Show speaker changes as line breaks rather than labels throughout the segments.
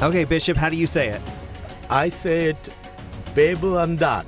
Okay, Bishop, how do you say it?
I say it Babel undone.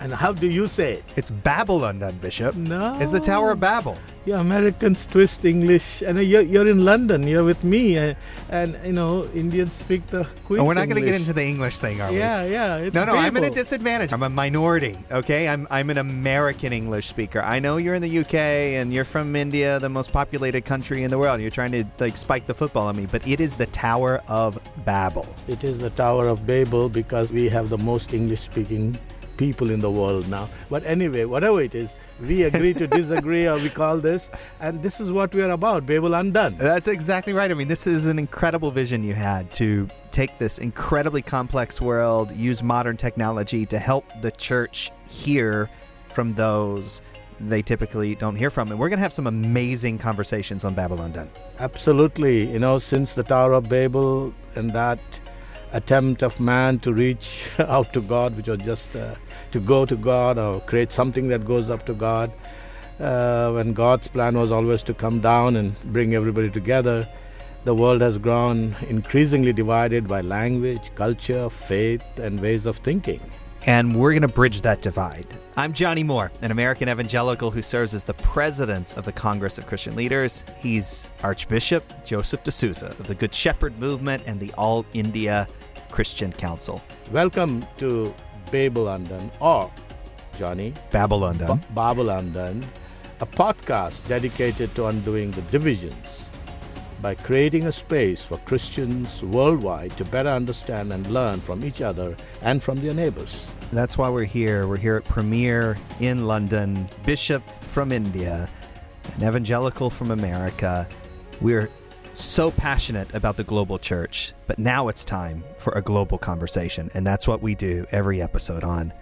And how do you say it?
It's Babel undone, Bishop.
No.
It's the Tower of Babel.
Yeah, Americans twist English, and you're, you're in London. You're with me, and you know Indians speak the Queen's
Oh, we're not going to get into the English thing, are we?
Yeah, yeah. It's
No, no, I'm at a disadvantage. I'm a minority, okay? I'm, I'm an American English speaker. I know you're in the UK and you're from India, the most populated country in the world. You're trying to like spike the football on me, but it is the Tower of Babel.
It is the Tower of Babel because we have the most English-speaking people in the world now. But anyway, whatever it is, we agree to disagree, or we call this, and this is what we are about: Babel undone.
That's exactly right. I mean, this is an incredible vision you had to take this incredibly complex world, use modern technology to help the church hear from those they typically don't hear from. And we're going to have some amazing conversations on Babylon Done.
Absolutely. You know, since the Tower of Babel and that attempt of man to reach out to God, which was just uh, to go to God or create something that goes up to God, uh, when God's plan was always to come down and bring everybody together, the world has grown increasingly divided by language, culture, faith, and ways of thinking.
And we're going to bridge that divide. I'm Johnnie Moore, an American evangelical who serves as the president of the Congress of Christian Leaders. He's Archbishop Joseph D'Souza of the Good Shepherd Movement and the All India Christian Council.
Welcome to Babel Undone, or Johnnie,
Babylon Done.
Ba- Babel Undone, a podcast dedicated to undoing the divisions by creating a space for Christians worldwide to better understand and learn from each other and from their neighbors.
That's why we're here. We're here at Premier in London, Bishop from India, an evangelical from America. We're so passionate about the global church, but now it's time for a global conversation. And that's what we do every episode on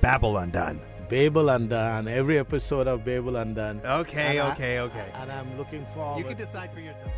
Babel Undone.
Babel Undone, every episode of Babel Undone.
Okay,
And I-
okay, okay.
And I'm looking forward.
You can decide for yourself.